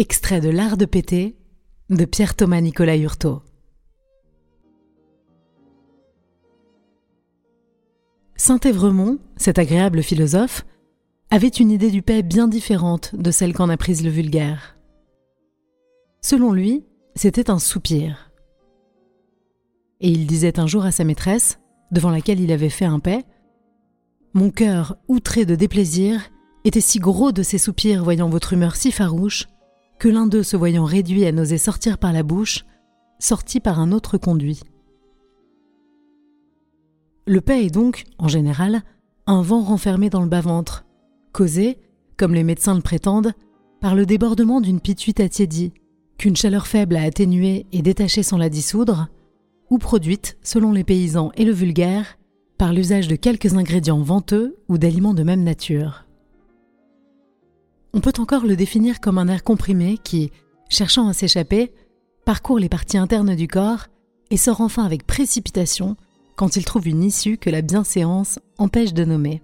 Extrait de L'Art de péter de Pierre Thomas Nicolas Hurtaud. Saint-Évremont, cet agréable philosophe, avait une idée du paix bien différente de celle qu'en a prise le vulgaire. Selon lui, c'était un soupir. Et il disait un jour à sa maîtresse, devant laquelle il avait fait un paix, Mon cœur, outré de déplaisir, était si gros de ces soupirs voyant votre humeur si farouche, que l'un d'eux se voyant réduit à n'oser sortir par la bouche, sortit par un autre conduit. Le paix est donc, en général, un vent renfermé dans le bas-ventre, causé, comme les médecins le prétendent, par le débordement d'une pituite attiédie, qu'une chaleur faible a atténuée et détachée sans la dissoudre, ou produite, selon les paysans et le vulgaire, par l'usage de quelques ingrédients venteux ou d'aliments de même nature. On peut encore le définir comme un air comprimé qui, cherchant à s'échapper, parcourt les parties internes du corps et sort enfin avec précipitation quand il trouve une issue que la bienséance empêche de nommer.